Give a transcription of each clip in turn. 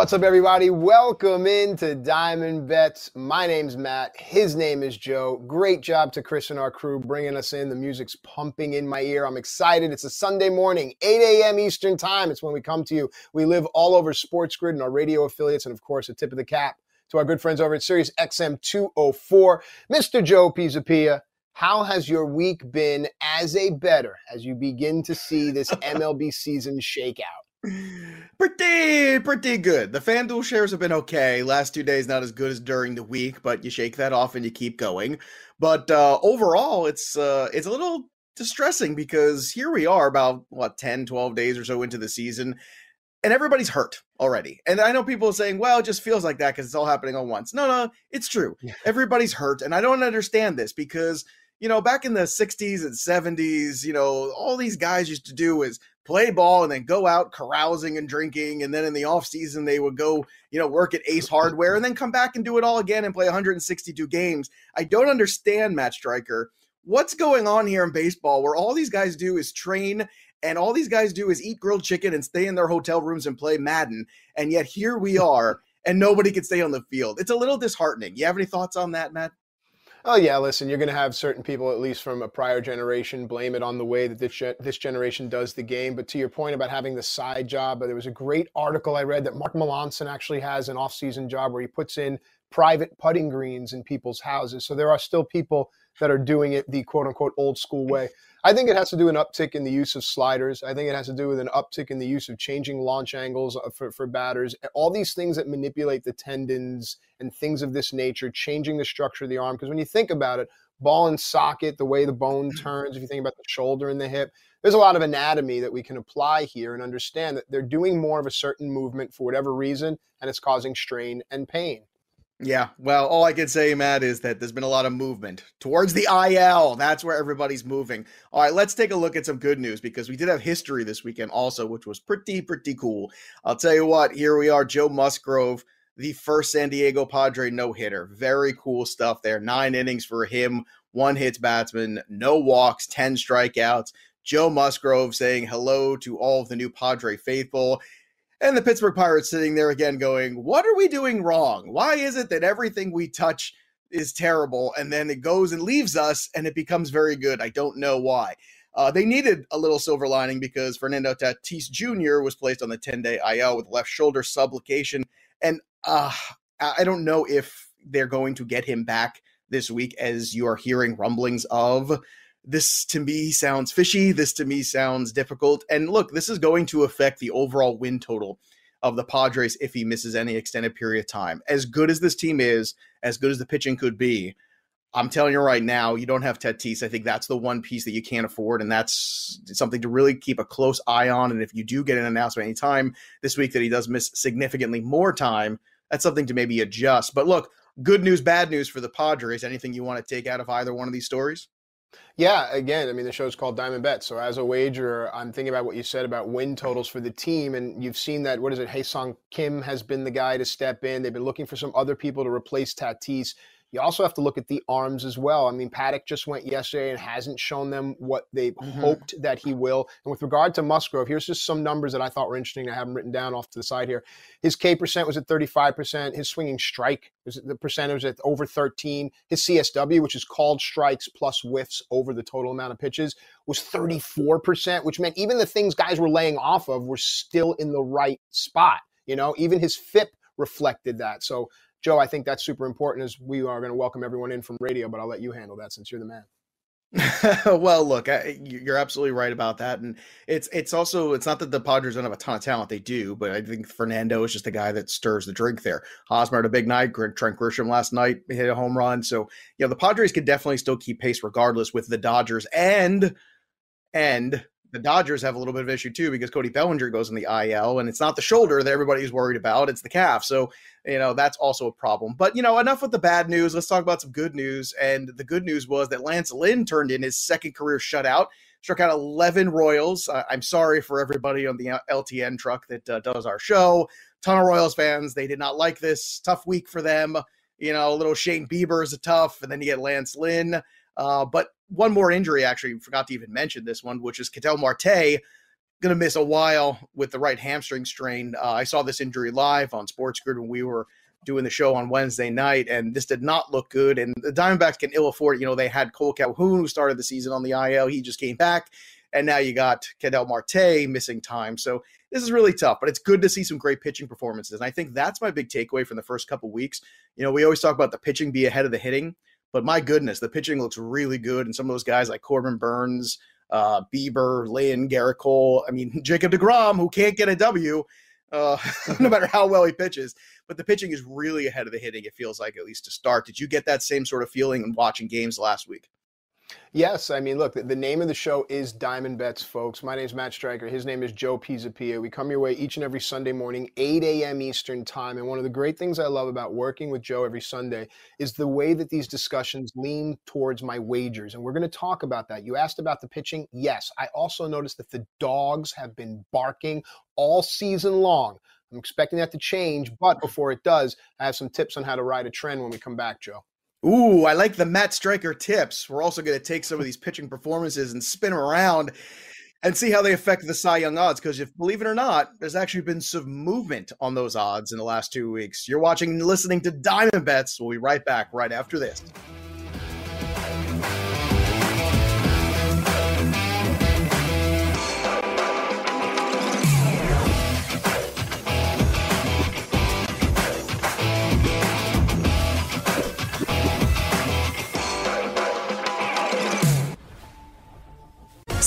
what's up, everybody? Welcome into Diamond Bets. My name's Matt. His name is Joe. Great job to Chris and our crew bringing us in. The music's pumping in my ear. I'm excited. It's a Sunday morning, 8 a.m. Eastern Time. It's when we come to you. We live all over Sports Grid and our radio affiliates, and of course, a tip of the cap to our good friends over at Sirius XM 204. Mr. Joe Pisapia, how has your week been as a better as you begin to see this MLB season shake out? Pretty, pretty good. The FanDuel shares have been okay. Last two days not as good as during the week, but you shake that off and you keep going. But uh, overall, it's uh, it's a little distressing because here we are about what 10, 12 days or so into the season, and everybody's hurt already. And I know people are saying, "Well, it just feels like that because it's all happening all once." No, no, it's true. Everybody's hurt, and I don't understand this because you know, back in the 60s and 70s, you know, all these guys used to do is play ball and then go out carousing and drinking. And then in the off season, they would go, you know, work at Ace Hardware and then come back and do it all again and play 162 games. I don't understand, Matt Striker. What's going on here in baseball where all these guys do is train and all these guys do is eat grilled chicken and stay in their hotel rooms and play Madden. And yet here we are and nobody can stay on the field. It's a little disheartening. You have any thoughts on that, Matt? Oh yeah, listen, you're going to have certain people, at least from a prior generation, blame it on the way that this ge- this generation does the game. But to your point about having the side job, there was a great article I read that Mark Melancon actually has an off-season job where he puts in private putting greens in people's houses. So there are still people that are doing it the quote unquote old school way. I think it has to do with an uptick in the use of sliders. I think it has to do with an uptick in the use of changing launch angles uh, for, for batters. All these things that manipulate the tendons and things of this nature, changing the structure of the arm. Because when you think about it, ball and socket, the way the bone turns, if you think about the shoulder and the hip, there's a lot of anatomy that we can apply here and understand that they're doing more of a certain movement for whatever reason, and it's causing strain and pain. Yeah, well, all I can say, Matt, is that there's been a lot of movement towards the IL. That's where everybody's moving. All right, let's take a look at some good news because we did have history this weekend also, which was pretty, pretty cool. I'll tell you what, here we are, Joe Musgrove, the first San Diego Padre no hitter. Very cool stuff there. Nine innings for him, one hits batsman, no walks, 10 strikeouts. Joe Musgrove saying hello to all of the new Padre faithful. And the Pittsburgh Pirates sitting there again going, What are we doing wrong? Why is it that everything we touch is terrible and then it goes and leaves us and it becomes very good? I don't know why. Uh, they needed a little silver lining because Fernando Tatis Jr. was placed on the 10 day IL with left shoulder subluxation. And uh, I don't know if they're going to get him back this week, as you are hearing rumblings of this to me sounds fishy. This to me sounds difficult. And look, this is going to affect the overall win total of the Padres if he misses any extended period of time. As good as this team is, as good as the pitching could be, I'm telling you right now, you don't have Tatis. I think that's the one piece that you can't afford, and that's something to really keep a close eye on. And if you do get an announcement anytime this week that he does miss significantly more time, that's something to maybe adjust. But look, good news, bad news for the Padres. Anything you want to take out of either one of these stories? Yeah, again, I mean, the show's called Diamond Bet. So as a wagerer, I'm thinking about what you said about win totals for the team. And you've seen that, what is it? Ha-Seong Kim has been the guy to step in. They've been looking for some other people to replace Tatis. You also have to look at the arms as well. I mean, Paddack just went yesterday and hasn't shown them what they mm-hmm. hoped that he will. And with regard to Musgrove, here's just some numbers that I thought were interesting. I have them written down off to the side here. His K percent was at 35%. His swinging strike was the percentage at over 13. His CSW, which is called strikes plus whiffs over the total amount of pitches, was 34%, which meant even the things guys were laying off of were still in the right spot. You know, even his FIP reflected that. So Joe, I think that's super important as we are going to welcome everyone in from radio, but I'll let you handle that since you're the man. well, look, I, you're absolutely right about that, and it's it's also it's not that the Padres don't have a ton of talent; they do, but I think Fernando is just a guy that stirs the drink there. Hosmer had a big night. Trent Grisham last night hit a home run, so you know the Padres could definitely still keep pace regardless with the Dodgers and and the Dodgers have a little bit of issue too because Cody Bellinger goes in the IL, and it's not the shoulder that everybody's worried about; it's the calf. So you know that's also a problem. But you know, enough with the bad news. Let's talk about some good news. And the good news was that Lance Lynn turned in his second career shutout, struck out 11 Royals. Uh, I'm sorry for everybody on the LTN truck that uh, does our show. Ton of Royals fans. They did not like this. Tough week for them. You know, a little Shane Bieber is a tough, and then you get Lance Lynn. Uh, but one more injury, actually, forgot to even mention this one, which is Ketel Marte going to miss a while with the right hamstring strain. Uh, I saw this injury live on Sports Grid when we were doing the show on Wednesday night, and this did not look good. And the Diamondbacks can ill afford. You know, they had Kole Calhoun who started the season on the IL. He just came back. And now you got Ketel Marte missing time. So this is really tough, but it's good to see some great pitching performances. And I think that's my big takeaway from the first couple weeks. You know, we always talk about the pitching be ahead of the hitting. But my goodness, the pitching looks really good. And some of those guys like Corbin Burnes, uh, Bieber, Lynn, Gerrit Cole, I mean, Jacob DeGrom, who can't get a W, uh, no matter how well he pitches. But the pitching is really ahead of the hitting, it feels like, at least to start. Did you get that same sort of feeling in watching games last week? Yes, I mean, look, the, the, name of the show is Diamond Bets, folks. My name is Matt Striker. His name is Joe Pisapia. We come your way each and every Sunday morning, 8 a.m. Eastern Time. And one of the great things I love about working with Joe every Sunday is the way that these discussions lean towards my wagers. And we're going to talk about that. You asked about the pitching. Yes, I also noticed that the dogs have been barking all season long. I'm expecting that to change, but before it does, I have some tips on how to ride a trend when we come back, Joe. Ooh, I like the Matt Striker tips. We're also going to take some of these pitching performances and spin them around and see how they affect the Cy Young odds. Because if believe it or not, there's actually been some movement on those odds in the last two weeks. You're watching and listening to Diamond Bets. We'll be right back right after this.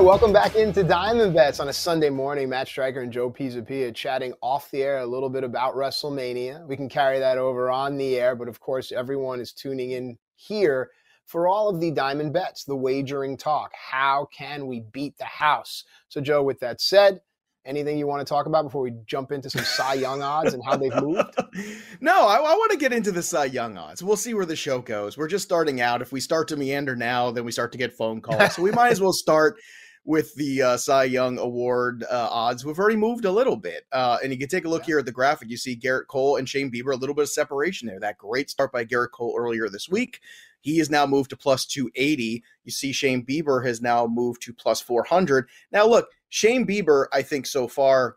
right, welcome back into Diamond Bets on a Sunday morning. Matt Striker and Joe Pisapia chatting off the air a little bit about WrestleMania. We can carry that over on the air, but of course, everyone is tuning in here for all of the Diamond Bets, the wagering talk. How can we beat the house? So, Joe, with that said, anything you want to talk about before we jump into some Cy Young odds and how they've moved? no, I, I, want to get into the Cy Young odds. We'll see where the show goes. We're just starting out. If we start to meander now, then we start to get phone calls. So we might as well start with the uh, Cy Young Award uh, odds. We've already moved a little bit. Uh, and you can take a look yeah. here at the graphic. You see Gerrit Cole and Shane Bieber, a little bit of separation there. That great start by Gerrit Cole earlier this week. He has now moved to plus 280. You see Shane Bieber has now moved to plus 400. Now, look, Shane Bieber, I think so far,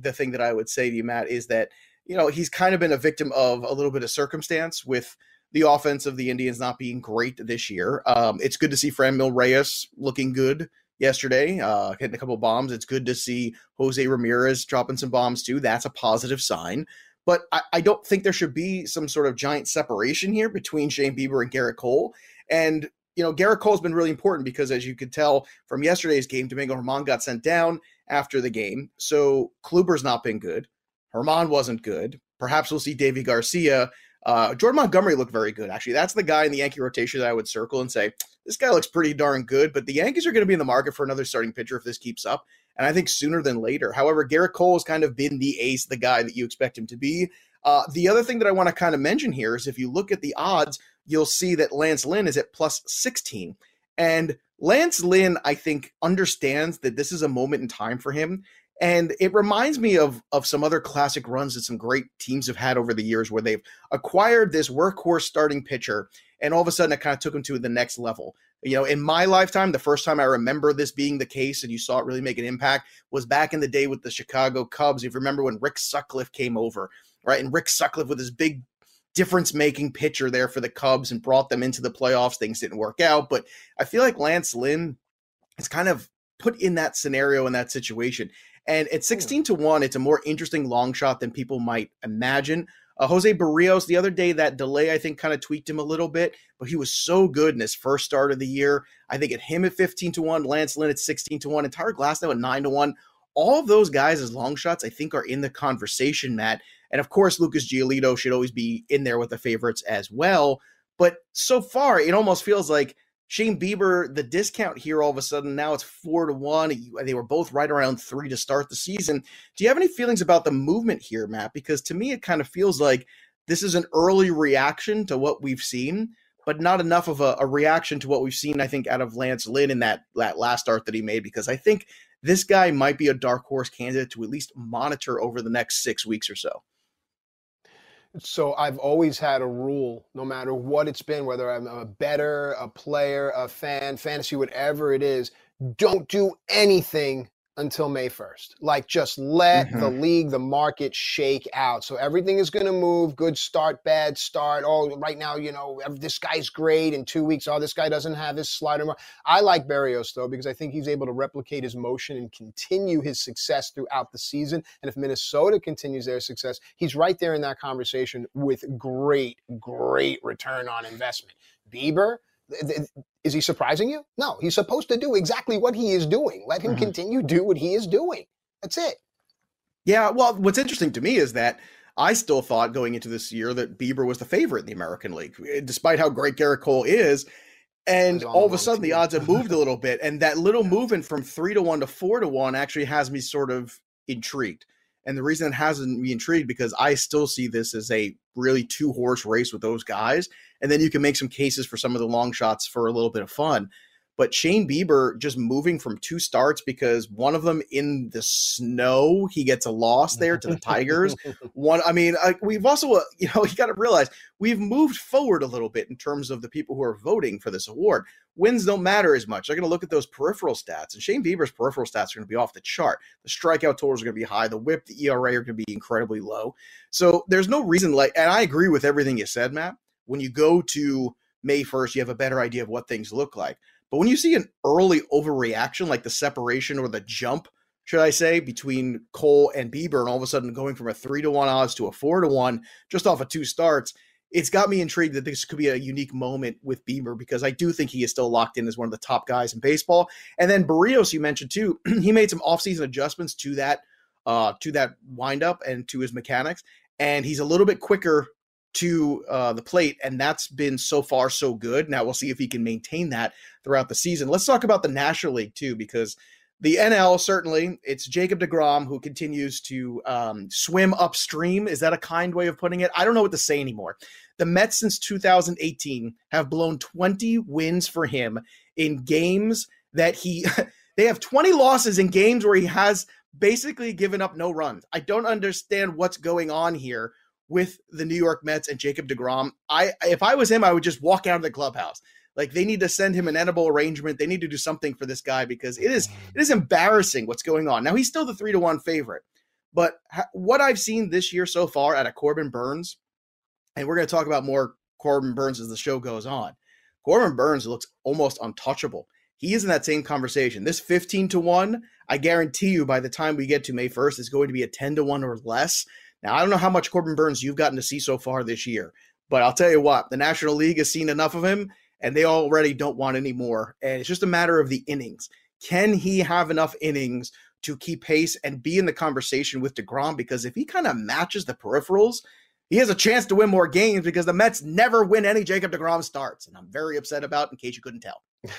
the thing that I would say to you, Matt, is that, you know, he's kind of been a victim of a little bit of circumstance with the offense of the Indians not being great this year. Um, it's good to see Franmil Reyes looking good yesterday, uh, hitting a couple bombs. It's good to see Jose Ramirez dropping some bombs too. That's a positive sign. But I, I don't think there should be some sort of giant separation here between Shane Bieber and Gerrit Cole. And you know, Gerrit Cole's been really important because, as you could tell from yesterday's game, Domingo German got sent down after the game. So Kluber's not been good. German wasn't good. Perhaps we'll see Deivi Garcia uh, Jordan Montgomery looked very good, actually. That's the guy in the Yankee rotation that I would circle and say, this guy looks pretty darn good, but the Yankees are going to be in the market for another starting pitcher if this keeps up. And I think sooner than later. However, Gerrit Cole has kind of been the ace, the guy that you expect him to be. Uh, the other thing that I want to kind of mention here is if you look at the odds, you'll see that Lance Lynn is at plus 16. And Lance Lynn, I think, understands that this is a moment in time for him. And it reminds me of of some other classic runs that some great teams have had over the years where they've acquired this workhorse starting pitcher and all of a sudden it kind of took them to the next level. You know, in my lifetime, the first time I remember this being the case and you saw it really make an impact was back in the day with the Chicago Cubs. If you remember when Rick Sutcliffe came over, right? And Rick Sutcliffe with his big difference making pitcher there for the Cubs and brought them into the playoffs. Things didn't work out, but I feel like Lance Lynn is kind of put in that scenario in that situation. And at hmm. 16 to 1, it's a more interesting long shot than people might imagine. Uh, Jose Berrios, the other day, that delay, I think, kind of tweaked him a little bit, but he was so good in his first start of the year. I think at him at 15 to 1, Lance Lynn at 16 to 1, and Tyler Glasnow at 9 to 1. All of those guys as long shots, I think, are in the conversation, Matt. And of course, Lucas Giolito should always be in there with the favorites as well. But so far, it almost feels like Shane Bieber, the discount here all of a sudden now it's four to one. They were both right around three to start the season. Do you have any feelings about the movement here, Matt? Because to me, it kind of feels like this is an early reaction to what we've seen, but not enough of a, a reaction to what we've seen, I think, out of Lance Lynn in that, that last start that he made. Because I think this guy might be a dark horse candidate to at least monitor over the next six weeks or so. So I've always had a rule, no matter what it's been, whether I'm a better, a player, a fan, fantasy, whatever it is, don't do anything until May 1st. Like just let mm-hmm. the league, the market shake out. So everything is going to move. Good start, bad start. Oh, right now, you know, this guy's great. In two weeks, oh, this guy doesn't have his slider. I like Berrios though because I think he's able to replicate his motion and continue his success throughout the season. And if Minnesota continues their success, he's right there in that conversation with great, great return on investment. Bieber, is he surprising you? No, he's supposed to do exactly what he is doing. Let him mm-hmm. continue do what he is doing. That's it. Yeah, well, what's interesting to me is that I still thought going into this year that Bieber was the favorite in the American League, eh, despite how great Gerrit Cole is. And all of a sudden, team. the odds have moved a little bit, and that little movement from three to one to four to one actually has me sort of intrigued. And the reason it hasn't me intrigued because I still see this as a really two horse race with those guys. And then you can make some cases for some of the long shots for a little bit of fun. But Shane Bieber just moving from two starts because one of them in the snow, he gets a loss there to the Tigers. one, I mean, uh, we've also, uh, you know, you got to realize we've moved forward a little bit in terms of the people who are voting for this award. Wins don't matter as much. They're going to look at those peripheral stats, and Shane Bieber's peripheral stats are going to be off the chart. The strikeout totals are going to be high. The WHIP, the ERA are going to be incredibly low. So there's no reason, like, and I agree with everything you said, Matt. When you go to May 1st, you have a better idea of what things look like. But when you see an early overreaction, like the separation or the jump, should I say, between Cole and Bieber, and all of a sudden going from a three to one odds to a four to one just off of two starts, it's got me intrigued that this could be a unique moment with Bieber because I do think he is still locked in as one of the top guys in baseball. And then Berrios, you mentioned too, he made some offseason adjustments to that uh, to that windup and to his mechanics, and he's a little bit quicker to uh, the plate, and that's been so far so good. Now we'll see if he can maintain that throughout the season. Let's talk about the National League too, because the NL certainly it's Jacob Degrom who continues to um, swim upstream. Is that a kind way of putting it? I don't know what to say anymore. The Mets since 2018 have blown 20 wins for him in games that he. they have 20 losses in games where he has basically given up no runs. I don't understand what's going on here with the New York Mets and Jacob DeGrom. I if I was him, I would just walk out of the clubhouse. Like they need to send him an edible arrangement. They need to do something for this guy because it is it is embarrassing what's going on. Now he's still the three to one favorite, but ha- what I've seen this year so far out of Corbin Burnes, and we're going to talk about more Corbin Burnes as the show goes on. Corbin Burnes looks almost untouchable. He is in that same conversation. This 15 to 1, I guarantee you by the time we get to May 1st, is going to be a 10 to 1 or less. Now, I don't know how much Corbin Burnes you've gotten to see so far this year, but I'll tell you what, the National League has seen enough of him and they already don't want any more. And it's just a matter of the innings. Can he have enough innings to keep pace and be in the conversation with DeGrom? Because if he kind of matches the peripherals, he has a chance to win more games because the Mets never win any Jacob DeGrom starts. And I'm very upset about, in case you couldn't tell.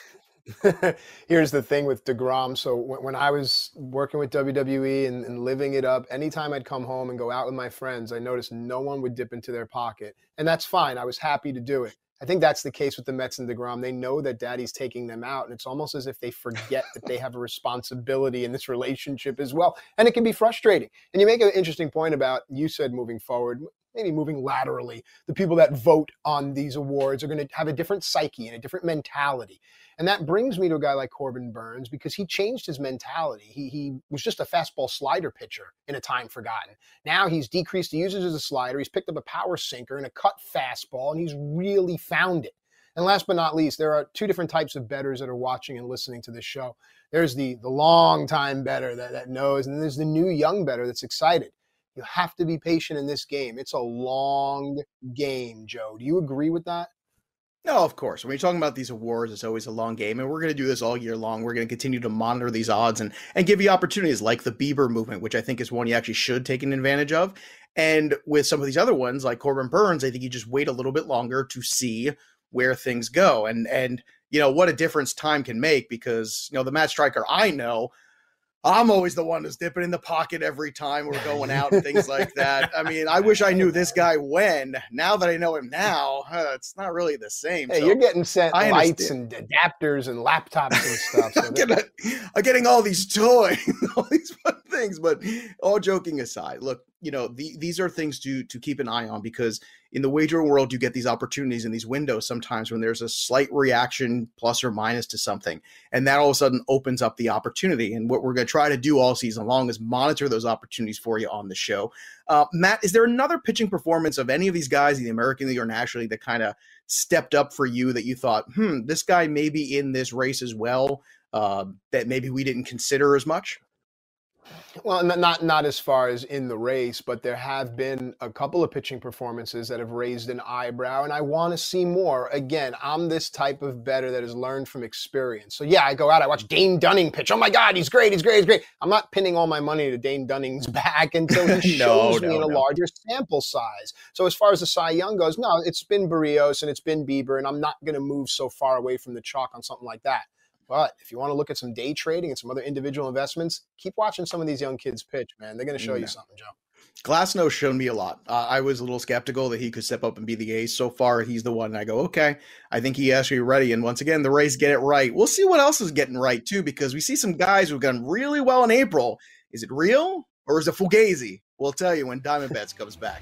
Here's the thing with DeGrom. So when, when I was working with WWE and, and, living it up, anytime I'd come home and go out with my friends, I noticed no one would dip into their pocket. And that's fine. I was happy to do it. I think that's the case with the Mets and DeGrom. They know that daddy's taking them out, and it's almost as if they forget that they have a responsibility in this relationship as well. And it can be frustrating. And you make an interesting point about, you said moving forward, maybe moving laterally, the people that vote on these awards are going to have a different psyche and a different mentality. And that brings me to a guy like Corbin Burnes because he changed his mentality. He, he was just a fastball slider pitcher in a time forgotten. Now he's decreased the usage as a slider. He's picked up a power sinker and a cut fastball, and he's really found it. And last but not least, there are two different types of bettors that are watching and listening to this show. There's the the long time better that, that knows, and there's the new young better that's excited. You have to be patient in this game. It's a long game, Joe. Do you agree with that? No, of course. When you're talking about these awards, it's always a long game, and we're going to do this all year long. We're going to continue to monitor these odds and and give you opportunities like the Bieber movement, which I think is one you actually should take an advantage of. And with some of these other ones, like Corbin Burnes, I think you just wait a little bit longer to see where things go, and and you know what a difference time can make because you know the Matt Striker I know I'm always the one that's dipping in the pocket every time we're going out and things like that. I mean, I wish I knew this guy when. Now that I know him now, uh, it's not really the same. Hey, so you're getting sent lights and adapters and laptops and stuff. So I'm, getting, I'm, getting, all these toys, all these fun things. But all joking aside, look, you know, the, these are things to to keep an eye on because in the wagering world, you get these opportunities in these windows sometimes when there's a slight reaction, plus or minus to something, and that all of a sudden opens up the opportunity. And what we're going to try to do all season long is monitor those opportunities for you on the show. Uh, Matt, is there another pitching performance of any of these guys in the American League or nationally that kind of stepped up for you that you thought, hmm, this guy may be in this race as well? Uh, that maybe we didn't consider as much? Well, not not as far as in the race, but there have been a couple of pitching performances that have raised an eyebrow, and I want to see more. Again, I'm this type of better that has learned from experience. So yeah, I go out, I watch Dane Dunning pitch. Oh my God, he's great, he's great, he's great. I'm not pinning all my money to Dane Dunning's back until he shows no, me in a larger sample size. So as far as the Cy Young goes, no, it's been Berrios and it's been Bieber, and I'm not going to move so far away from the chalk on something like that. But if you want to look at some day trading and some other individual investments, keep watching some of these young kids pitch, man. They're going to show yeah. you something, Joe. Glasnow showed me a lot. Uh, I was a little skeptical that he could step up and be the ace. So far, he's the one. I go, okay, I think he actually ready. And once again, the Rays get it right. We'll see what else is getting right too, because we see some guys who've done really well in April. Is it real or is it fugazi? We'll tell you when Diamond Bets comes back.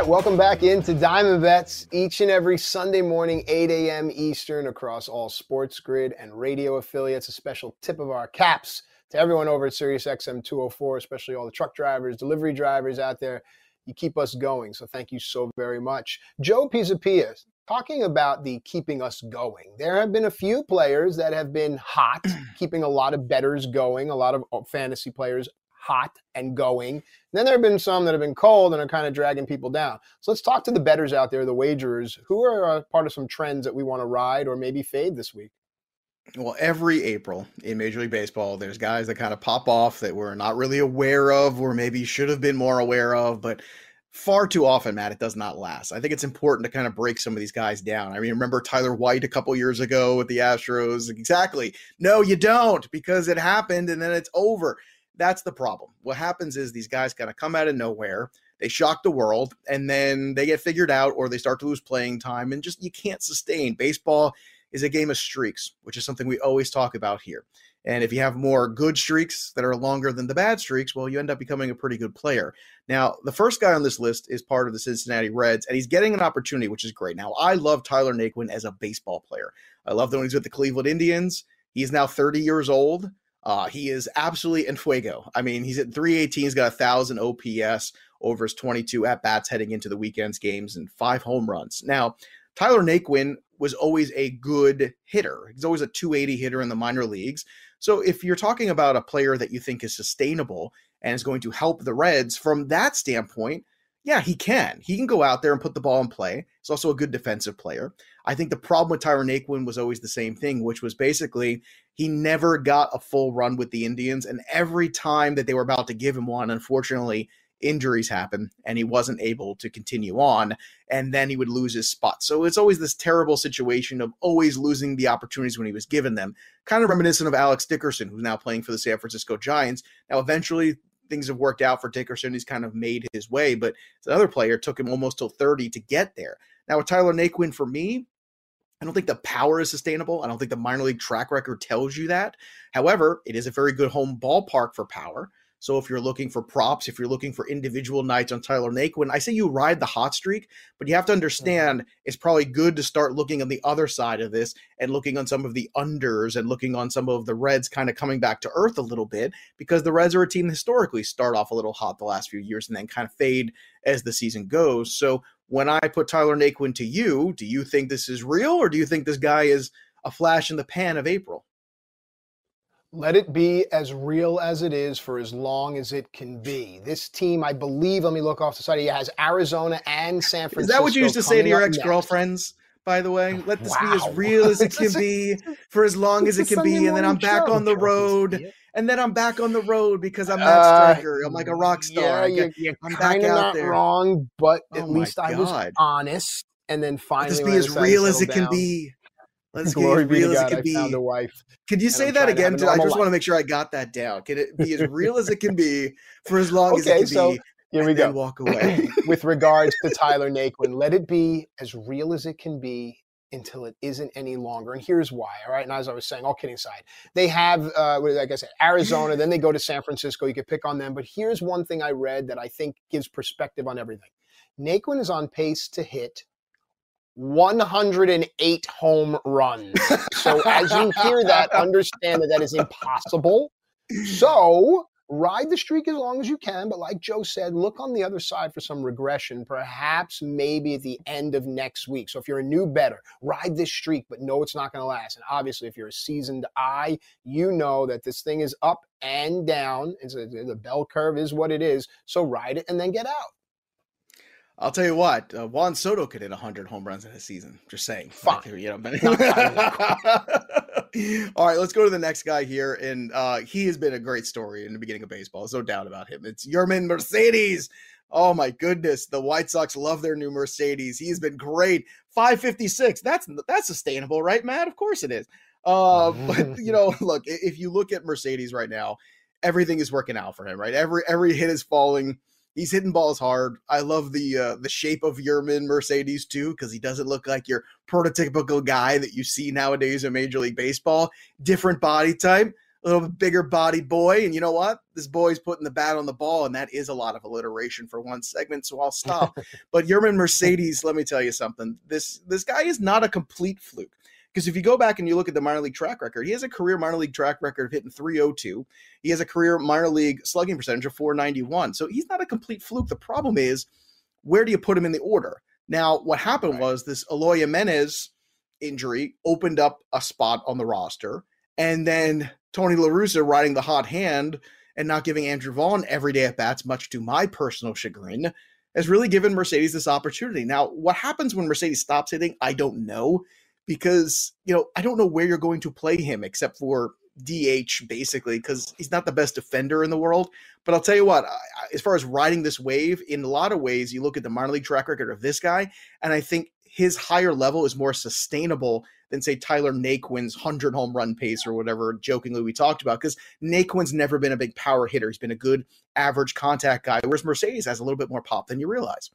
right, welcome back into Diamond Bets each and every Sunday morning, 8 a.m. Eastern, across all Sports Grid and radio affiliates. A special tip of our caps to everyone over at Sirius XM 204, especially all the truck drivers, delivery drivers out there. You keep us going, so thank you so very much. Joe Pisapia, talking about the keeping us going. There have been a few players that have been hot, keeping a lot of betters going, a lot of uh, fantasy players hot and going. And then there have been some that have been cold and are kind of dragging people down. So let's talk to the betters out there, the wagerers, who are part of some trends that we want to ride or maybe fade this week. Well, every April in Major League Baseball, there's guys that kind of pop off that we're not really aware of or maybe should have been more aware of, but far too often, Matt, it does not last. I think it's important to kind of break some of these guys down. I mean, remember Tyler White a couple years ago with the Astros? Exactly. No, you don't, because it happened and then it's over. That's the problem. What happens is these guys kind of come out of nowhere, they shock the world, and then they get figured out or they start to lose playing time and just you can't sustain. Baseball is a game of streaks, which is something we always talk about here. And if you have more good streaks that are longer than the bad streaks, well, you end up becoming a pretty good player. Now, the first guy on this list is part of the Cincinnati Reds, and he's getting an opportunity, which is great. Now, I love Tyler Naquin as a baseball player. I love that when he's with the Cleveland Indians. He's now 30 years old. Uh, he is absolutely en fuego. I mean, he's at 318. He's got a thousand OPS over his 22 at bats heading into the weekend's games and five home runs. Now, Tyler Naquin was always a good hitter. He's always a 280 hitter in the minor leagues. So if you're talking about a player that you think is sustainable and is going to help the Reds from that standpoint, yeah, he can. He can go out there and put the ball in play. He's also a good defensive player. I think the problem with Tyler Naquin was always the same thing, which was basically he never got a full run with the Indians. And every time that they were about to give him one, unfortunately, injuries happen and he wasn't able to continue on. And then he would lose his spot. So it's always this terrible situation of always losing the opportunities when he was given them. Kind of reminiscent of Alex Dickerson, who's now playing for the San Francisco Giants. Now, eventually, things have worked out for Dickerson. He's kind of made his way, but the other player took him almost till 30 to get there. Now, with Tyler Naquin, for me, I don't think the power is sustainable. I don't think the minor league track record tells you that. However, it is a very good home ballpark for power. So if you're looking for props, if you're looking for individual nights on Tyler Naquin, I say you ride the hot streak, but you have to mm-hmm. understand it's probably good to start looking on the other side of this and looking on some of the unders and looking on some of the Reds kind of coming back to earth a little bit because the Reds are a team historically start off a little hot the last few years and then kind of fade as the season goes. So when I put Tyler Naquin to you, do you think this is real or do you think this guy is a flash in the pan of April? Let it be as real as it is for as long as it can be. This team, I believe, let me look off the side. He has Arizona and San Francisco. Is that what you used to say to your ex girlfriends? By the way, let this wow. be as real as it can be for as long as it can be, and then I'm back on the road, and then I'm back on the road because I'm Matt uh, Striker. I'm like a rock star. Yeah, you're, you're I'm back out not there. wrong, but at oh least I was honest. And then finally, let this be as real as it down. can be. Let's be to God, I be. found a wife. Could you say that again? I just want to make sure I got that down. Can it be as real as it can be for as long okay, as it can so be? Here we go. Walk away. With regards to Tyler Naquin, let it be as real as it can be until it isn't any longer. And here's why. All right. And as I was saying, all kidding aside, they have, uh, like I said, Arizona, then they go to San Francisco. You could pick on them. But here's one thing I read that I think gives perspective on everything. Naquin is on pace to hit 108 home runs. So as you hear that, understand that that is impossible. So ride the streak as long as you can. But like Joe said, look on the other side for some regression, perhaps maybe at the end of next week. So if you're a new better, ride this streak, but know it's not going to last. And obviously, if you're a seasoned eye, you know that this thing is up and down. It's a, the bell curve is what it is. So ride it and then get out. I'll tell you what, uh, Juan Soto could hit 100 home runs in a season. Just saying. Fine. You know, All right, let's go to the next guy here. And uh, he has been a great story in the beginning of baseball. There's no doubt about him. It's Yermin Mercedes. Oh my goodness, the White Sox love their new Mercedes. He's been great. 556. That's that's sustainable, right, Matt? Of course it is. Uh, but you know, look, if you look at Mercedes right now, everything is working out for him, right? Every every hit is falling he's hitting balls hard. I love the uh, the shape of Yermin Mercedes too because he doesn't look like your prototypical guy that you see nowadays in Major League Baseball. Different body type, a little bit bigger body boy, and you know what? This boy's putting the bat on the ball, and that is a lot of alliteration for one segment. So I'll stop. but Yermin Mercedes, let me tell you something. This this guy is not a complete fluke. Because if you go back and you look at the minor league track record, he has a career minor league track record of hitting 302. He has a career minor league slugging percentage of 491. So he's not a complete fluke. The problem is, where do you put him in the order? Now, what happened right. was this Eloy Jimenez injury opened up a spot on the roster. And then Tony La Russa riding the hot hand and not giving Andrew Vaughn every day at bats, much to my personal chagrin, has really given Mercedes this opportunity. Now, what happens when Mercedes stops hitting, I don't know because you know I don't know where you're going to play him except for DH basically because he's not the best defender in the world. But I'll tell you what, as far as riding this wave, in a lot of ways, you look at the minor league track record of this guy, and I think his higher level is more sustainable than say Tyler Naquin's 100 home run pace or whatever jokingly we talked about because Naquin's never been a big power hitter. He's been a good average contact guy, whereas Mercedes has a little bit more pop than you realize.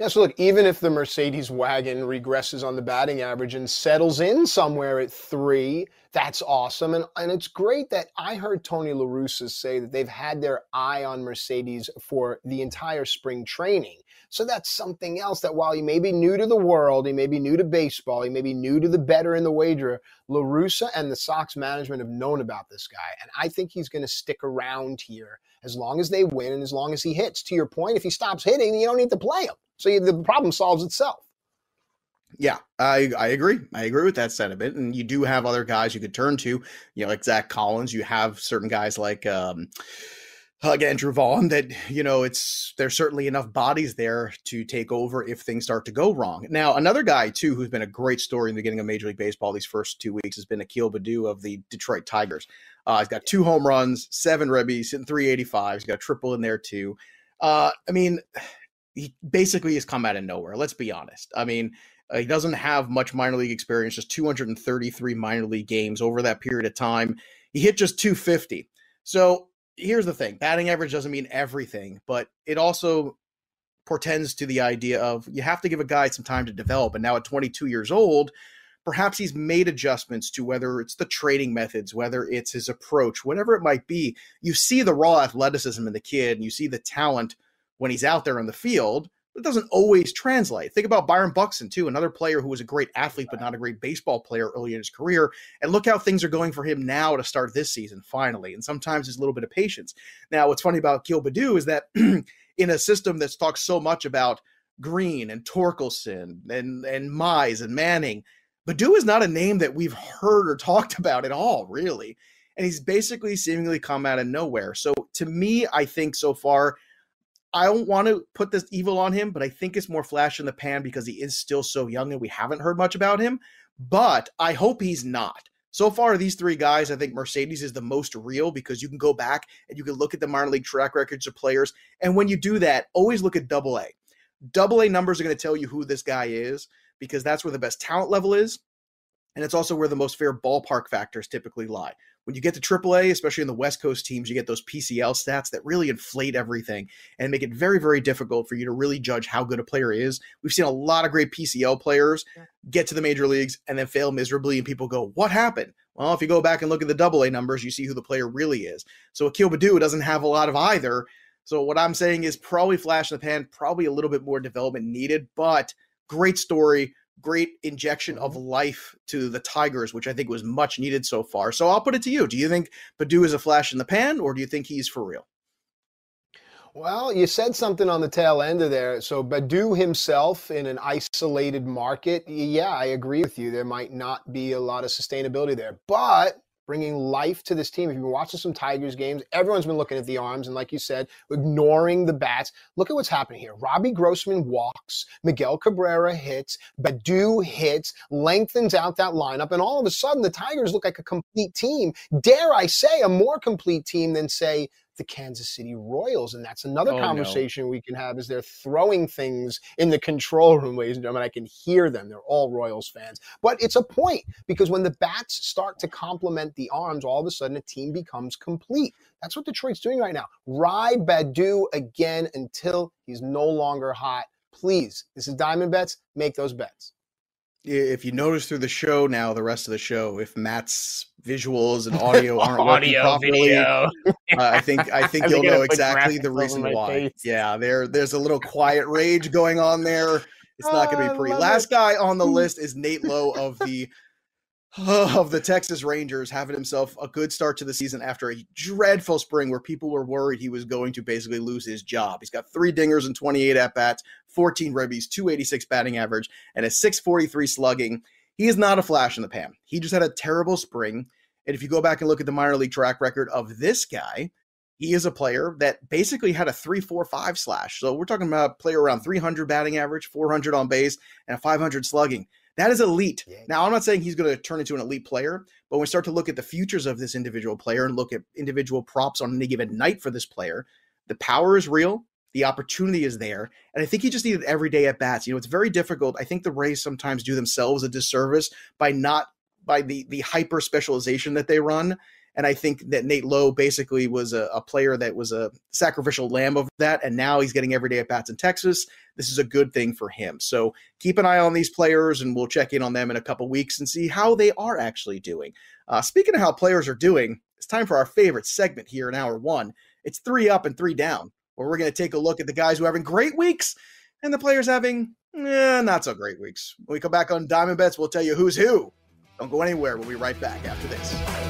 Yeah, so look, even if the Mercedes wagon regresses on the batting average and settles in somewhere at three, that's awesome. And, and it's great that I heard Tony La Russa say that they've had their eye on Mercedes for the entire spring training. So that's something else that while he may be new to the world, he may be new to baseball, he may be new to the better in the wager, La Russa and the Sox management have known about this guy. And I think he's going to stick around here as long as they win and as long as he hits. To your point, if he stops hitting, you don't need to play him. So you, the problem solves itself. Yeah, I, I agree. I agree with that sentiment. And you do have other guys you could turn to, you know, like Zack Collins. You have certain guys like um, like Andrew Vaughn that, you know, it's there's certainly enough bodies there to take over if things start to go wrong. Now, another guy too who's been a great story in the beginning of Major League Baseball these first two weeks has been Akil Baddoo of the Detroit Tigers. Uh, he's got two home runs, seven ribbies, hitting 385. He's got a triple in there too. Uh, I mean, he basically has come out of nowhere. Let's be honest. I mean, uh, he doesn't have much minor league experience, just 233 minor league games over that period of time. He hit just 250. So here's the thing batting average doesn't mean everything, but it also portends to the idea of you have to give a guy some time to develop. And now at 22 years old, perhaps he's made adjustments to whether it's the trading methods, whether it's his approach, whatever it might be. You see the raw athleticism in the kid and you see the talent when he's out there on the field. But it doesn't always translate. Think about Byron Buxton, too, another player who was a great athlete, but not a great baseball player early in his career. And look how things are going for him now to start this season, finally. And sometimes there's a little bit of patience. Now, what's funny about Akil Baddoo is that in a system that's talked so much about Greene and Torkelson and, and Mize and Manning, Baddoo is not a name that we've heard or talked about at all, really. And he's basically seemingly come out of nowhere. So to me, I think so far – I don't want to put this evil on him, but I think it's more flash in the pan because he is still so young and we haven't heard much about him. But I hope he's not. So far, these three guys, I think Mercedes is the most real because you can go back and you can look at the minor league track records of players. And when you do that, always look at double A. Double A numbers are going to tell you who this guy is because that's where the best talent level is. And it's also where the most fair ballpark factors typically lie. When you get to AAA, especially in the West Coast teams, you get those PCL stats that really inflate everything and make it very, very difficult for you to really judge how good a player is. We've seen a lot of great PCL players get to the major leagues and then fail miserably, and people go, What happened? Well, if you go back and look at the AA numbers, you see who the player really is. So Akil Baddoo doesn't have a lot of either. So what I'm saying is probably flash in the pan, probably a little bit more development needed, but great story great injection of mm-hmm. life to the Tigers, which I think was much needed so far. So I'll put it to you. Do you think Baddoo is a flash in the pan, or do you think he's for real? Well, you said something on the tail end of there. So Baddoo himself in an isolated market, yeah, I agree with you. There might not be a lot of sustainability there. But bringing life to this team. If you've been watching some Tigers games, everyone's been looking at the arms and, like you said, ignoring the bats. Look at what's happening here. Robbie Grossman walks, Miguel Cabrera hits, Baddoo hits, lengthens out that lineup, and all of a sudden the Tigers look like a complete team. Dare I say, a more complete team than, say, the Kansas City Royals. And that's another oh, conversation no. we can have is they're throwing things in the control room, ladies and gentlemen. I can hear them. They're all Royals fans. But it's a point because when the bats start to complement the arms, all of a sudden a team becomes complete. That's what Detroit's doing right now. Ride Baddoo again until he's no longer hot. Please, this is Diamond Bets. Make those bets if you notice through the show now, the rest of the show, if Matt's visuals and audio aren't audio, working properly, uh, I think I think you'll know exactly the reason why. Face. Yeah, there there's a little quiet rage going on there. It's not going to be pretty. Last it. guy on the list is Nate Lowe of the of the Texas Rangers having himself a good start to the season after a dreadful spring where people were worried he was going to basically lose his job. He's got three dingers and 28 at bats, 14 ribbies, 286 batting average, and a 643 slugging. He is not a flash in the pan. He just had a terrible spring. And if you go back and look at the minor league track record of this guy, he is a player that basically had a 3-4-5 slash. So we're talking about a player around 300 batting average, 400 on base, and a 500 slugging. That is elite. Now, I'm not saying he's going to turn into an elite player, but when we start to look at the futures of this individual player and look at individual props on any given night for this player, the power is real. The opportunity is there. And I think he just needed every day at bats. You know, it's very difficult. I think the Rays sometimes do themselves a disservice by not by the the hyper specialization that they run. And I think that Nate Lowe basically was a, a player that was a sacrificial lamb of that. And now he's getting everyday at bats in Texas. This is a good thing for him. So keep an eye on these players and we'll check in on them in a couple weeks and see how they are actually doing. Uh, speaking of how players are doing, it's time for our favorite segment here in hour one. It's three up and three down, where we're going to take a look at the guys who are having great weeks and the players having eh, not so great weeks. When we come back on Diamond Bets, we'll tell you who's who. Don't go anywhere. We'll be right back after this.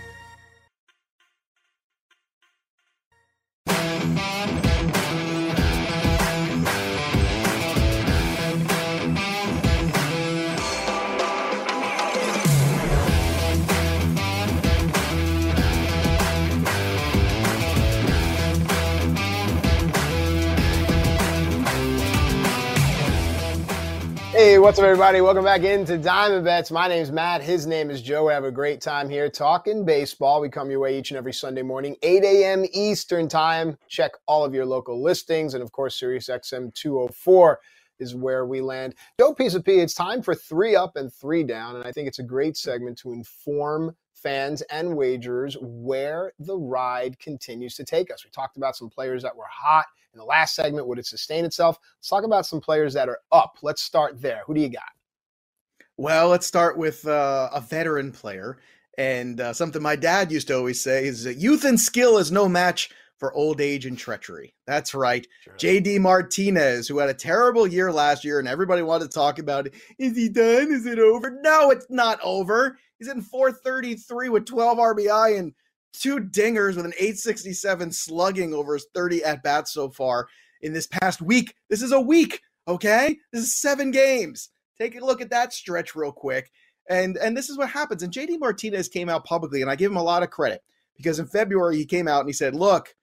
what's up, everybody? Welcome back into Diamond Bets. My name's Matt. His name is Joe. We have a great time here talking baseball. We come your way each and every Sunday morning, 8 a.m. Eastern Time. Check all of your local listings. And of course, Sirius XM 204 is where we land. Joe P. It's time for three up and three down. And I think it's a great segment to inform fans and wagers where the ride continues to take us. We talked about some players that were hot in the last segment. Would it sustain itself? Let's talk about some players that are up. Let's start there. Who do you got? Well, let's start with uh, a veteran player. And uh, something my dad used to always say is that youth and skill is no match for old age and treachery. That's right. Sure. JD Martinez, who had a terrible year last year, and everybody wanted to talk about it. Is he done? Is it over? No, it's not over. He's in 433 with 12 RBI and two dingers with an 867 slugging over his 30 at bats so far in this past week. This is a week, okay? This is seven games. Take a look at that stretch real quick. And and this is what happens. And JD Martinez came out publicly, and I give him a lot of credit because in February he came out and he said, Look,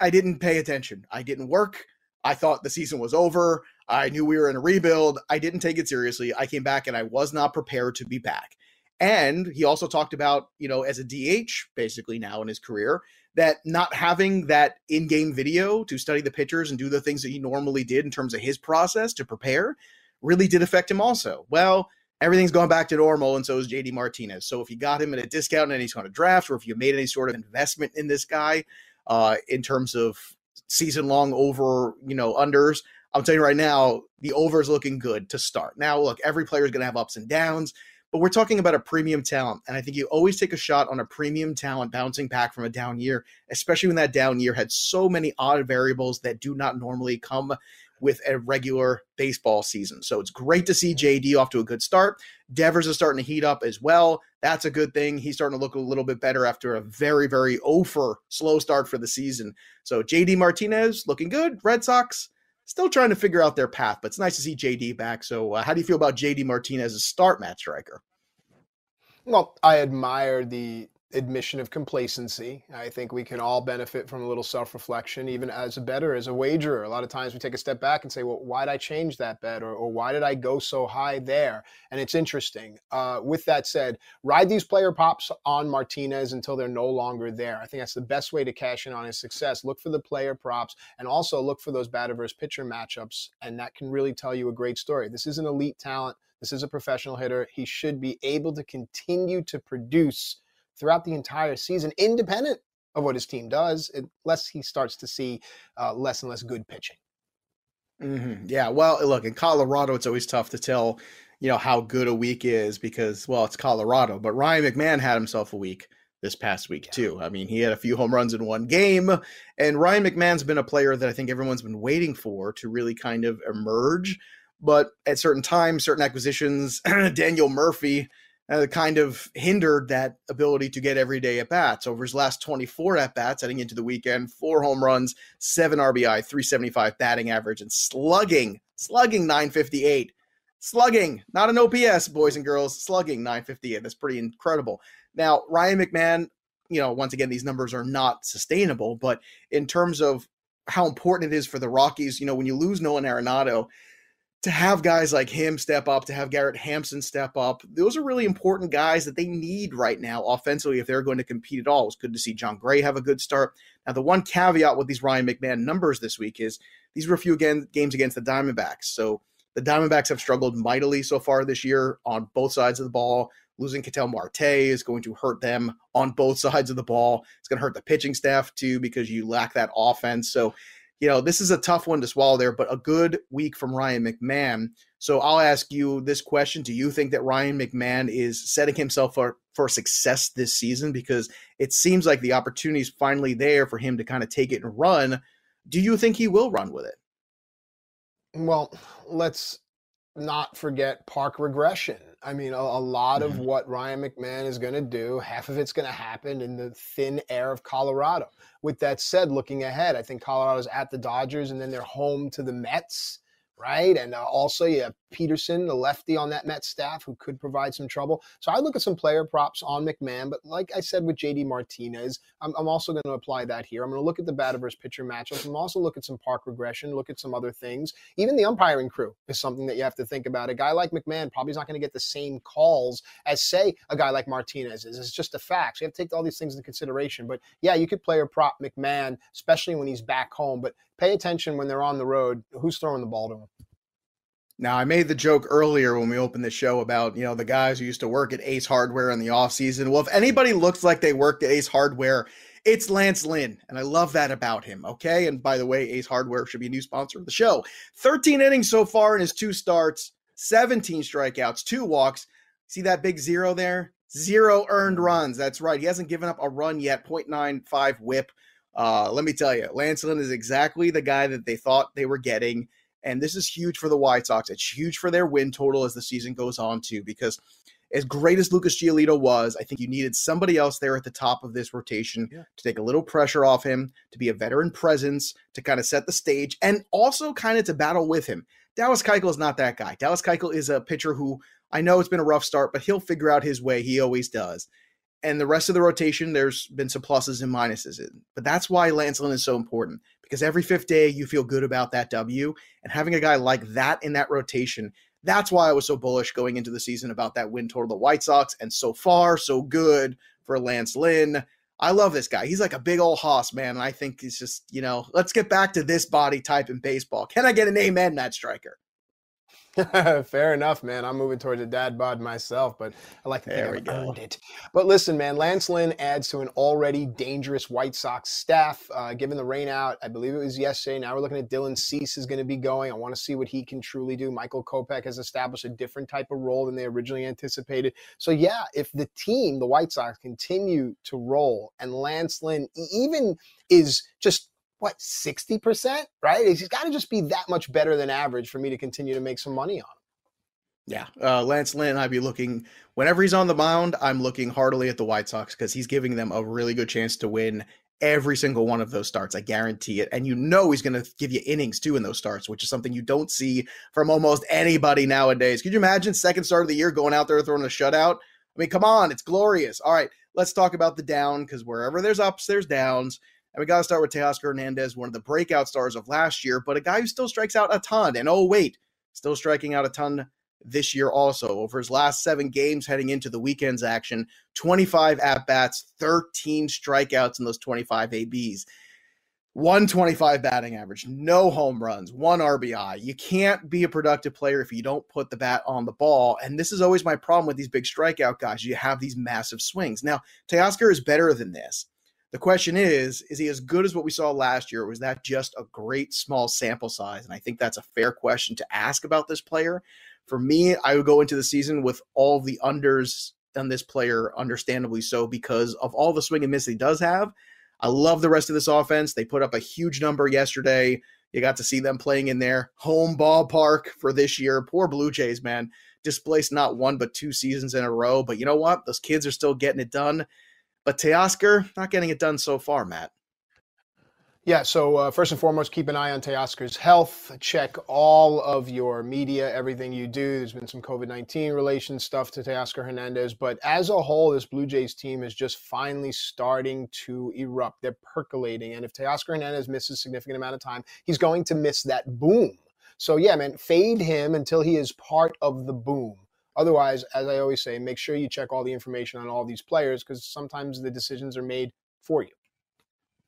I didn't pay attention. I didn't work. I thought the season was over. I knew we were in a rebuild. I didn't take it seriously. I came back and I was not prepared to be back. And he also talked about, you know, as a DH basically now in his career, that not having that in game video to study the pitchers and do the things that he normally did in terms of his process to prepare really did affect him also. Well, everything's gone back to normal, and so is JD Martinez. So if you got him at a discount in any sort of draft, or if you made any sort of investment in this guy uh, in terms of season long over, you know, unders, I'm telling you right now, the over is looking good to start. Now, look, every player is going to have ups and downs but we're talking about a premium talent. And I think you always take a shot on a premium talent bouncing back from a down year, especially when that down year had so many odd variables that do not normally come with a regular baseball season. So it's great to see JD off to a good start. Devers is starting to heat up as well. That's a good thing. He's starting to look a little bit better after a very, very over slow start for the season. So JD Martinez looking good. Red Sox still trying to figure out their path, but it's nice to see JD back. So, uh, how do you feel about JD Martinez's start, Matt Striker? Well, I admire the admission of complacency. I think we can all benefit from a little self reflection, even as a better, as a wagerer. A lot of times we take a step back and say, well, why did I change that bet? Or, or why did I go so high there? And it's interesting. Uh, with that said, ride these player pops on Martinez until they're no longer there. I think that's the best way to cash in on his success. Look for the player props and also look for those batter versus pitcher matchups. And that can really tell you a great story. This is an elite talent. This is a professional hitter. He should be able to continue to produce throughout the entire season, independent of what his team does, unless he starts to see uh, less and less good pitching. Mm-hmm. Yeah, well, look in Colorado, it's always tough to tell, you know, how good a week is because, well, it's Colorado. But Ryan McMahon had himself a week this past week yeah. too. I mean, he had a few home runs in one game, and Ryan McMahon's been a player that I think everyone's been waiting for to really kind of emerge. But at certain times, certain acquisitions, Daniel Murphy uh, kind of hindered that ability to get everyday at bats. Over his last 24 at bats heading into the weekend, four home runs, seven RBI, 375 batting average, and slugging, slugging 958. Slugging, not an OPS, boys and girls, slugging 958. That's pretty incredible. Now, Ryan McMahon, you know, once again, these numbers are not sustainable. But in terms of how important it is for the Rockies, you know, when you lose Nolan Arenado, to have guys like him step up, to have Garrett Hampson step up, those are really important guys that they need right now offensively if they're going to compete at all. It's good to see Jon Gray have a good start. Now, the one caveat with these Ryan McMahon numbers this week is these were a few again, games against the Diamondbacks. So the Diamondbacks have struggled mightily so far this year on both sides of the ball. Losing Ketel Marte is going to hurt them on both sides of the ball. It's going to hurt the pitching staff too because you lack that offense. So you know, this is a tough one to swallow there, but a good week from Ryan McMahon. So I'll ask you this question. Do you think that Ryan McMahon is setting himself for, for success this season? Because it seems like the opportunity is finally there for him to kind of take it and run. Do you think he will run with it? Well, let's not forget park regression. I mean, a, a lot mm-hmm. of what Ryan McMahon is going to do, half of it's going to happen in the thin air of Colorado. With that said, looking ahead, I think Colorado's at the Dodgers and then they're home to the Mets right? And uh, also you have Peterson, the lefty on that Met staff, who could provide some trouble. So I look at some player props on McMahon, but like I said with JD Martinez, I'm, I'm also going to apply that here. I'm going to look at the batter versus pitcher matchups. I'm also look at some park regression, look at some other things. Even the umpiring crew is something that you have to think about. A guy like McMahon probably is not going to get the same calls as, say, a guy like Martinez is. It's just a fact. So you have to take all these things into consideration. But yeah, you could play a prop McMahon, especially when he's back home. But pay attention when they're on the road. Who's throwing the ball to him? Now, I made the joke earlier when we opened the show about, you know, the guys who used to work at Ace Hardware in the offseason. Well, if anybody looks like they worked at Ace Hardware, it's Lance Lynn. And I love that about him. Okay. And by the way, Ace Hardware should be a new sponsor of the show. 13 innings so far in his two starts, 17 strikeouts, two walks. See that big zero there? Zero earned runs. That's right. He hasn't given up a run yet. 0.95 whip. Uh, let me tell you, Lance Lynn is exactly the guy that they thought they were getting. And this is huge for the White Sox. It's huge for their win total as the season goes on, too, because as great as Lucas Giolito was, I think you needed somebody else there at the top of this rotation yeah. to take a little pressure off him, to be a veteran presence, to kind of set the stage, and also kind of to battle with him. Dallas Keuchel is not that guy. Dallas Keuchel is a pitcher who I know it's been a rough start, but he'll figure out his way. He always does. And the rest of the rotation, there's been some pluses and minuses. But that's why Lance Lynn is so important because every fifth day you feel good about that W. And having a guy like that in that rotation, that's why I was so bullish going into the season about that win total of the White Sox. And so far, so good for Lance Lynn. I love this guy. He's like a big old hoss, man. And I think he's just, you know, let's get back to this body type in baseball. Can I get an amen, Matt Striker? Fair enough, man. I'm moving towards a dad bod myself, but I like to think I've earned it. But listen, man, Lance Lynn adds to an already dangerous White Sox staff. Uh, given the rain out, I believe it was yesterday. Now we're looking at Dylan Cease is going to be going. I want to see what he can truly do. Michael Kopech has established a different type of role than they originally anticipated. So yeah, if the team, the White Sox, continue to roll and Lance Lynn even is just what 60% right he's got to just be that much better than average for me to continue to make some money on him yeah, uh, Lance Lynn, I'd be looking whenever he's on the mound. I'm looking heartily at the White Sox because he's giving them a really good chance to win every single one of those starts. I guarantee it. And you know he's going to give you innings too in those starts, which is something you don't see from almost anybody nowadays. Could you imagine second start of the year going out there throwing a shutout? I mean, come on, it's glorious. All right, let's talk about the down because wherever there's ups, there's downs. And we got to start with Teoscar Hernandez, one of the breakout stars of last year, but a guy who still strikes out a ton. And oh, wait, still striking out a ton this year also. Over his last seven games heading into the weekend's action, 25 at bats, 13 strikeouts in those 25 ABs. 125 batting average, no home runs, one RBI. You can't be a productive player if you don't put the bat on the ball. And this is always my problem with these big strikeout guys. You have these massive swings. Now, Teoscar is better than this. The question is, is he as good as what we saw last year? Or was that just a great small sample size? And I think that's a fair question to ask about this player. For me, I would go into the season with all the unders on this player, understandably so, because of all the swing and miss he does have. I love the rest of this offense. They put up a huge number yesterday. You got to see them playing in their home ballpark for this year. Poor Blue Jays, man. Displaced not one, but two seasons in a row. But you know what? Those kids are still getting it done. But Teoscar, not getting it done so far, Matt. Yeah, so uh, first and foremost, keep an eye on Teoscar's health. Check all of your media, everything you do. There's been some COVID 19 relation stuff to Teoscar Hernandez, but as a whole, this Blue Jays team is just finally starting to erupt. They're percolating. And if Teoscar Hernandez misses a significant amount of time, he's going to miss that boom. So, yeah, man, fade him until he is part of the boom. Otherwise, as I always say, make sure you check all the information on all these players because sometimes the decisions are made for you.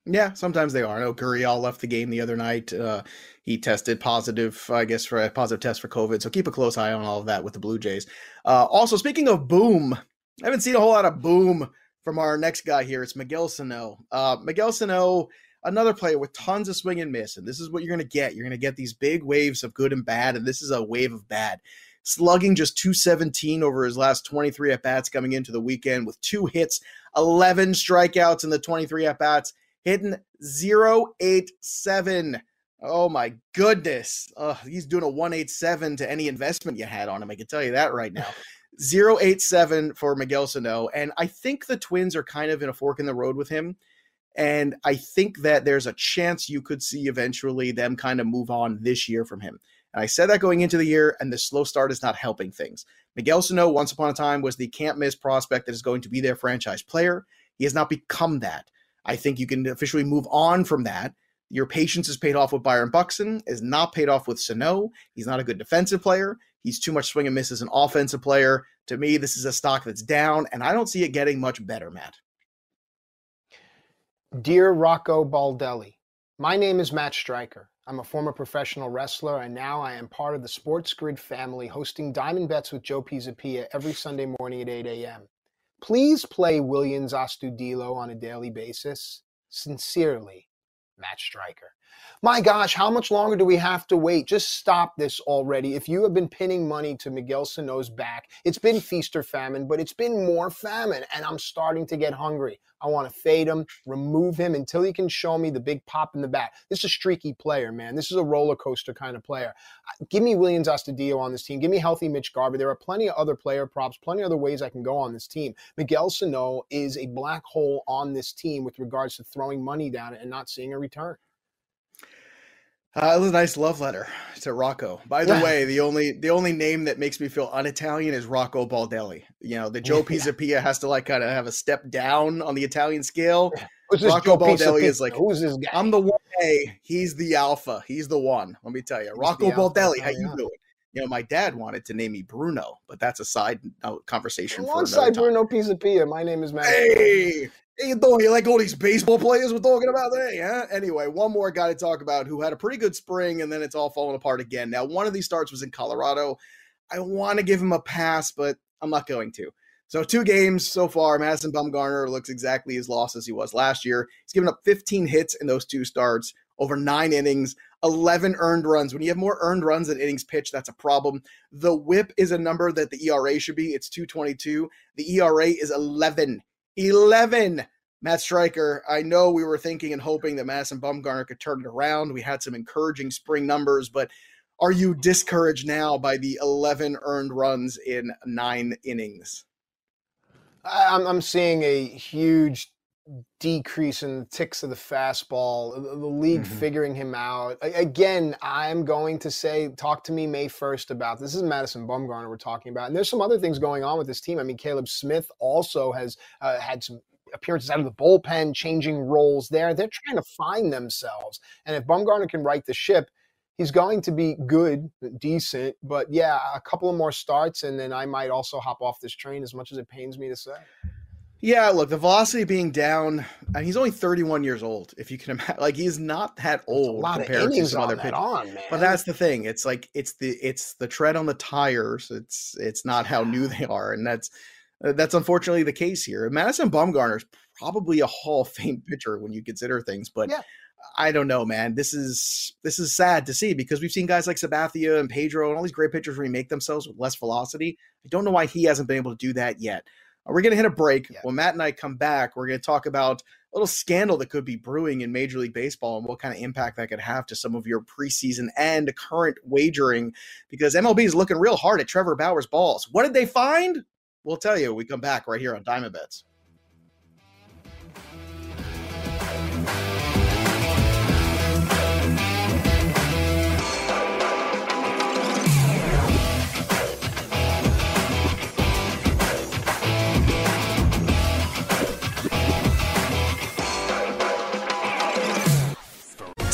Yeah, sometimes they are. I know Gurriel left the game the other night. Uh, he tested positive, I guess, for a positive test for COVID. So keep a close eye on all of that with the Blue Jays. Uh, also, speaking of boom, I haven't seen a whole lot of boom from our next guy here. It's Miguel Sano. Uh, Miguel Sano, another player with tons of swing and miss. And this is what you're going to get. You're going to get these big waves of good and bad. And this is a wave of bad. Slugging just 217 over his last 23 at bats coming into the weekend with two hits, 11 strikeouts in the 23 at bats hitting 087. Oh my goodness. Uh, he's doing a 187 to any investment you had on him. I can tell you that right now. 087 for Miguel Sano. And I think the Twins are kind of in a fork in the road with him. And I think that there's a chance you could see eventually them kind of move on this year from him. And I said that going into the year, and the slow start is not helping things. Miguel Sano, once upon a time, was the can't miss prospect that is going to be their franchise player. He has not become that. I think you can officially move on from that. Your patience is paid off with Byron Buxton, is not paid off with Sano. He's not a good defensive player. He's too much swing and miss as an offensive player. To me, this is a stock that's down, and I don't see it getting much better, Matt. Dear Rocco Baldelli, my name is Matt Striker. I'm a former professional wrestler, and now I am part of the SportsGrid family hosting Diamond Bets with Joe Pisapia every Sunday morning at 8 a.m. Please play Willians Astudillo on a daily basis. Sincerely, Matt Striker. My gosh, how much longer do we have to wait? Just stop this already. If you have been pinning money to Miguel Sano's back, it's been feast or famine, but it's been more famine, and I'm starting to get hungry. I want to fade him, remove him until he can show me the big pop in the back. This is a streaky player, man. This is a roller coaster kind of player. Uh, give me Willians Astudillo on this team. Give me healthy Mitch Garver. There are plenty of other player props, plenty of other ways I can go on this team. Miguel Sano is a black hole on this team with regards to throwing money down and not seeing a return. Uh, it was a nice love letter to Rocco. By the way, the only the only name that makes me feel un-Italian is Rocco Baldelli. You know, the Joe yeah. has to like kind of have a step down on the Italian scale. Rocco Baldelli is like, who's this guy? I'm the one A. He's the alpha. He's the one. Let me tell you, Rocco Baldelli. How you doing? You know, my dad wanted to name me Bruno, but that's a side conversation. Alongside Bruno Pisapia, my name is Matt. Hey, You you like all these baseball players we're talking about today, huh? Anyway, one more guy to talk about who had a pretty good spring and then it's all falling apart again. Now, one of these starts was in Colorado. I want to give him a pass, but I'm not going to. So, two games so far. Madison Bumgarner looks exactly as lost as he was last year. He's given up 15 hits in those two starts, over nine innings, 11 earned runs. When you have more earned runs than innings pitched, that's a problem. The whip is a number that the ERA should be. It's 222. The ERA is 11. 11. Matt Striker, I know we were thinking and hoping that Madison Bumgarner could turn it around. We had some encouraging spring numbers, but are you discouraged now by the 11 earned runs in nine innings? I'm, I'm seeing a huge decrease in the ticks of the fastball, the league mm-hmm. figuring him out. Again, I'm going to say, talk to me May 1st about this. this is Madison Bumgarner we're talking about. And there's some other things going on with this team. I mean, Caleb Smith also has uh, had some appearances out of the bullpen, changing roles there. They're trying to find themselves. And if Bumgarner can right the ship, he's going to be good, decent. But yeah, a couple of more starts, and then I might also hop off this train as much as it pains me to say. Yeah, look, the velocity being down, and he's only 31 years old. If you can imagine, like he's not that old compared to some other pitchers. On, but that's the thing. It's like it's the it's the tread on the tires. It's it's not how new they are, and that's uh, that's unfortunately the case here. Madison Bumgarner is probably a Hall of Fame pitcher when you consider things, but yeah. I don't know, man. This is this is sad to see because we've seen guys like Sabathia and Pedro and all these great pitchers remake themselves with less velocity. I don't know why he hasn't been able to do that yet. Uh, we're going to hit a break. Yeah. When Matt and I come back, we're going to talk about a little scandal that could be brewing in Major League Baseball and what kind of impact that could have to some of your preseason and current wagering because MLB is looking real hard at Trevor Bauer's balls. What did they find? We'll tell you. We come back right here on Diamond Bets.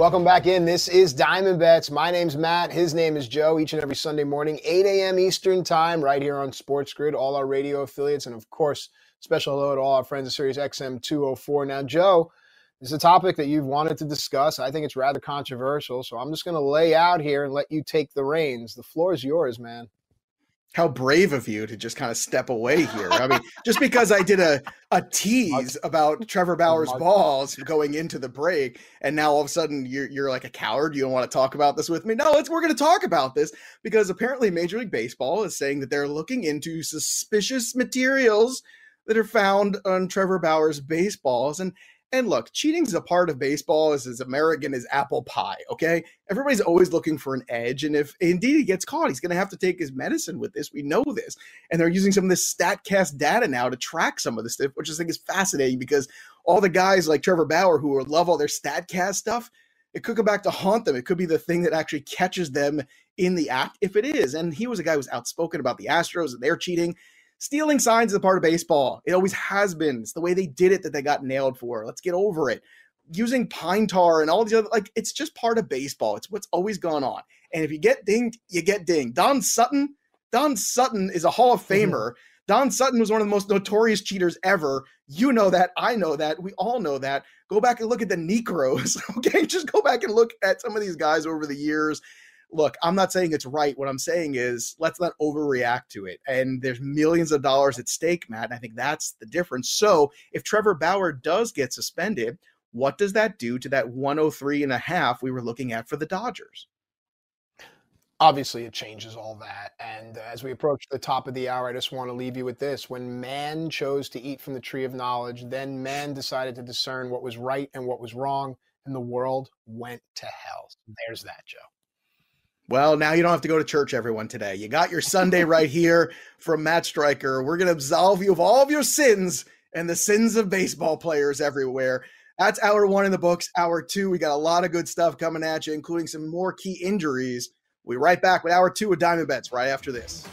welcome back in. This is Diamond Bets. My name's Matt. His name is Joe. Each and every Sunday morning, 8 a.m. Eastern Time, right here on SportsGrid, all our radio affiliates, and of course, special hello to all our friends at Sirius XM 204. Now, Joe, this is a topic that you've wanted to discuss. I think it's rather controversial, so I'm just going to lay out here and let you take the reins. The floor is yours, man how brave of you to just kind of step away here. I mean, just because I did a, a tease about Trevor Bauer's balls going into the break, and now all of a sudden you're, you're like a coward. You don't want to talk about this with me. No, let's, we're going to talk about this because apparently Major League Baseball is saying that they're looking into suspicious materials that are found on Trevor Bauer's baseballs. And and look, cheating's a part of baseball as as American as apple pie. Okay, everybody's always looking for an edge, and if indeed he gets caught, he's going to have to take his medicine with this. We know this, and they're using some of this Statcast data now to track some of this stuff, which I think is fascinating because all the guys like Trevor Bauer who love all their Statcast stuff, it could come back to haunt them. It could be the thing that actually catches them in the act if it is. And he was a guy who was outspoken about the Astros and their cheating stealing signs is a part of baseball. It always has been. It's the way they did it that they got nailed for. Let's get over it. Using pine tar and all these other like it's just part of baseball. It's what's always gone on. And if you get dinged, you get dinged. Don Sutton, Don Sutton is a Hall of mm-hmm. Famer. Mm-hmm. Don Sutton was one of the most notorious cheaters ever. You know that. I know that. We all know that. Go back and look at the Niekros. Okay. Just go back and look at some of these guys over the years look, I'm not saying it's right. What I'm saying is let's not overreact to it. And there's millions of dollars at stake, Matt. And I think that's the difference. So if Trevor Bauer does get suspended, what does that do to that 103 and a half we were looking at for the Dodgers? Obviously, it changes all that. And as we approach the top of the hour, I just want to leave you with this. When man chose to eat from the tree of knowledge, then man decided to discern what was right and what was wrong, and the world went to hell. There's that, Joe. Well, now you don't have to go to church, everyone, today. You got your Sunday right here from Matt Striker. We're going to absolve you of all of your sins and the sins of baseball players everywhere. That's hour one in the books. Hour two, we got a lot of good stuff coming at you, including some more key injuries. We'll be right back with hour two of Diamond Bets right after this.